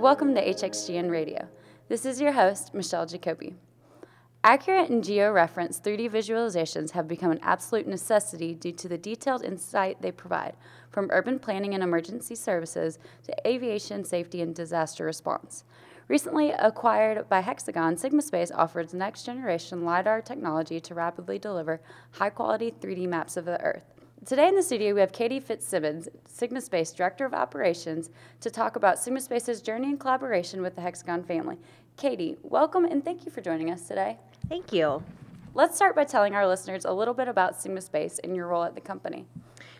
Welcome to HXGN Radio. This is your host, Michelle Jacoby. Accurate and geo-referenced 3D visualizations have become an absolute necessity due to the detailed insight they provide, from urban planning and emergency services to aviation safety and disaster response. Recently acquired by Hexagon, SigmaSpace offers next generation LiDAR technology to rapidly deliver high quality 3D maps of the Earth. Today in the studio, we have Katie Fitzsimmons, SigmaSpace Director of Operations, to talk about SigmaSpace's journey and collaboration with the Hexagon family. Katie, welcome and thank you for joining us today. Thank you. Let's start by telling our listeners a little bit about SigmaSpace and your role at the company.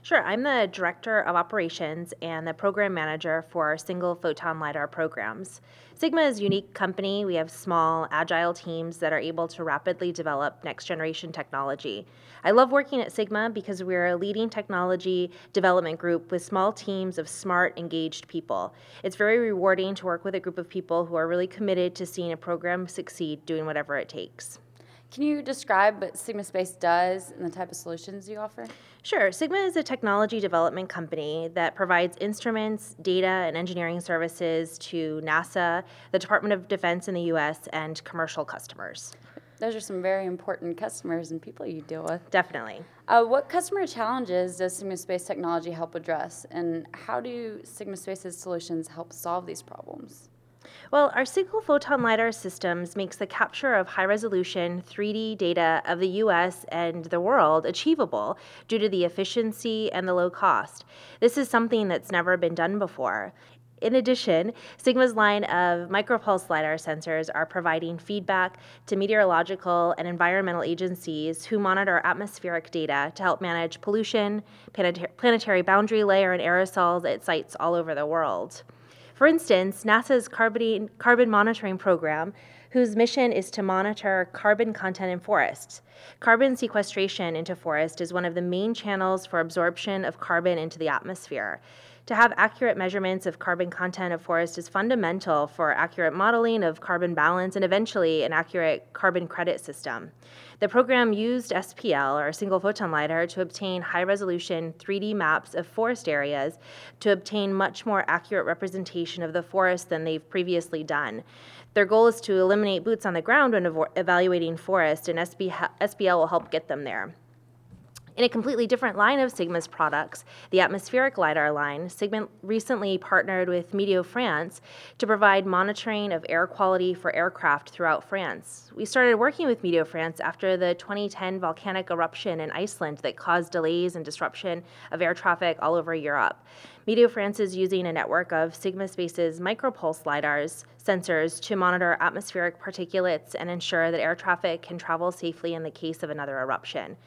Sure, I'm the Director of Operations and the Program Manager for our single photon LiDAR programs. Sigma is a unique company. We have small, agile teams that are able to rapidly develop next generation technology. I love working at Sigma because we're a leading technology development group with small teams of smart, engaged people. It's very rewarding to work with a group of people who are really committed to seeing a program succeed, doing whatever it takes. Can you describe what Sigma Space does and the type of solutions you offer? Sure. Sigma is a technology development company that provides instruments, data, and engineering services to NASA, the Department of Defense in the US, and commercial customers. Those are some very important customers and people you deal with. Definitely. Uh, what customer challenges does Sigma Space technology help address, and how do Sigma Space's solutions help solve these problems? Well, our single photon LiDAR systems makes the capture of high resolution 3D data of the US and the world achievable due to the efficiency and the low cost. This is something that's never been done before. In addition, Sigma's line of micropulse LiDAR sensors are providing feedback to meteorological and environmental agencies who monitor atmospheric data to help manage pollution, planetary boundary layer, and aerosols at sites all over the world. For instance, NASA's carbon, carbon monitoring program, whose mission is to monitor carbon content in forests. Carbon sequestration into forest is one of the main channels for absorption of carbon into the atmosphere. To have accurate measurements of carbon content of forest is fundamental for accurate modeling of carbon balance and eventually an accurate carbon credit system. The program used SPL, or single photon LiDAR, to obtain high resolution 3D maps of forest areas to obtain much more accurate representation of the forest than they've previously done. Their goal is to eliminate boots on the ground when evaluating forest, and SPL will help get them there. In a completely different line of Sigma's products, the atmospheric LiDAR line, Sigma recently partnered with Meteo France to provide monitoring of air quality for aircraft throughout France. We started working with Meteo France after the 2010 volcanic eruption in Iceland that caused delays and disruption of air traffic all over Europe. Meteo France is using a network of Sigma Space's micropulse LiDARs sensors to monitor atmospheric particulates and ensure that air traffic can travel safely in the case of another eruption.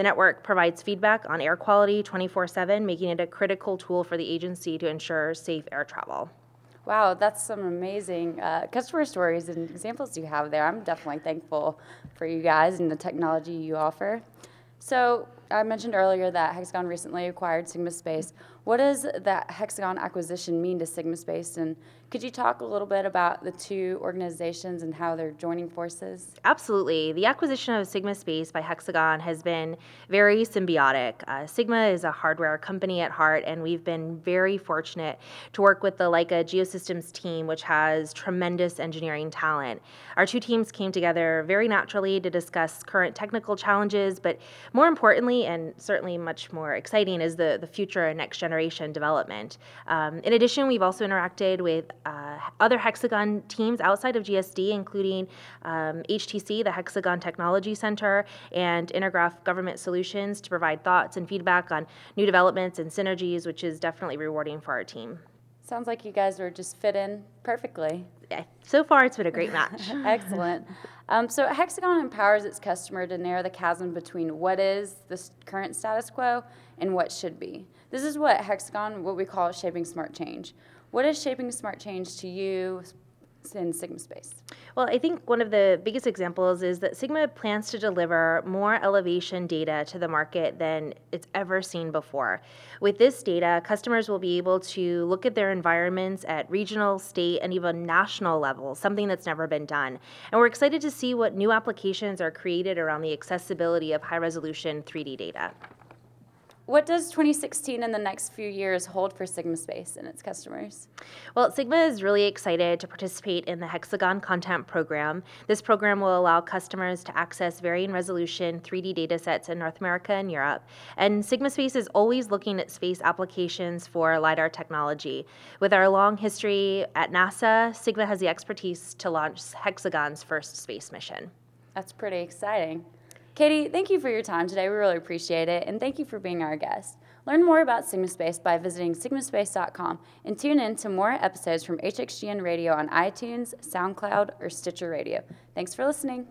The network provides feedback on air quality 24 7, making it a critical tool for the agency to ensure safe air travel. Wow, that's some amazing uh, customer stories and examples you have there. I'm definitely thankful for you guys and the technology you offer. So, I mentioned earlier that Hexagon recently acquired SigmaSpace. What does that Hexagon acquisition mean to SigmaSpace? And could you talk a little bit about the two organizations and how they're joining forces? Absolutely. The acquisition of SigmaSpace by Hexagon has been very symbiotic. Uh, Sigma is a hardware company at heart, and we've been very fortunate to work with the Leica Geosystems team, which has tremendous engineering talent. Our two teams came together very naturally to discuss current technical challenges, but more importantly, and certainly much more exciting, is the, the future and next generation development. Um, in addition, we've also interacted with uh, other Hexagon teams outside of GSD, including um, HTC, the Hexagon Technology Center, and Intergraph Government Solutions to provide thoughts and feedback on new developments and synergies, which is definitely rewarding for our team. Sounds like you guys were just fit in perfectly. So far, it's been a great match. Excellent. Um, so, Hexagon empowers its customer to narrow the chasm between what is the current status quo and what should be. This is what Hexagon, what we call shaping smart change. What is shaping smart change to you in SigmaSpace? Well, I think one of the biggest examples is that Sigma plans to deliver more elevation data to the market than it's ever seen before. With this data, customers will be able to look at their environments at regional, state, and even national levels, something that's never been done. And we're excited to see what new applications are created around the accessibility of high resolution 3D data. What does 2016 and the next few years hold for Sigma Space and its customers? Well, Sigma is really excited to participate in the Hexagon Content Program. This program will allow customers to access varying resolution 3D datasets in North America and Europe. And Sigma Space is always looking at space applications for LiDAR technology. With our long history at NASA, Sigma has the expertise to launch Hexagon's first space mission. That's pretty exciting. Katie, thank you for your time today. We really appreciate it, and thank you for being our guest. Learn more about SigmaSpace by visiting sigmaspace.com and tune in to more episodes from HXGN Radio on iTunes, SoundCloud, or Stitcher Radio. Thanks for listening.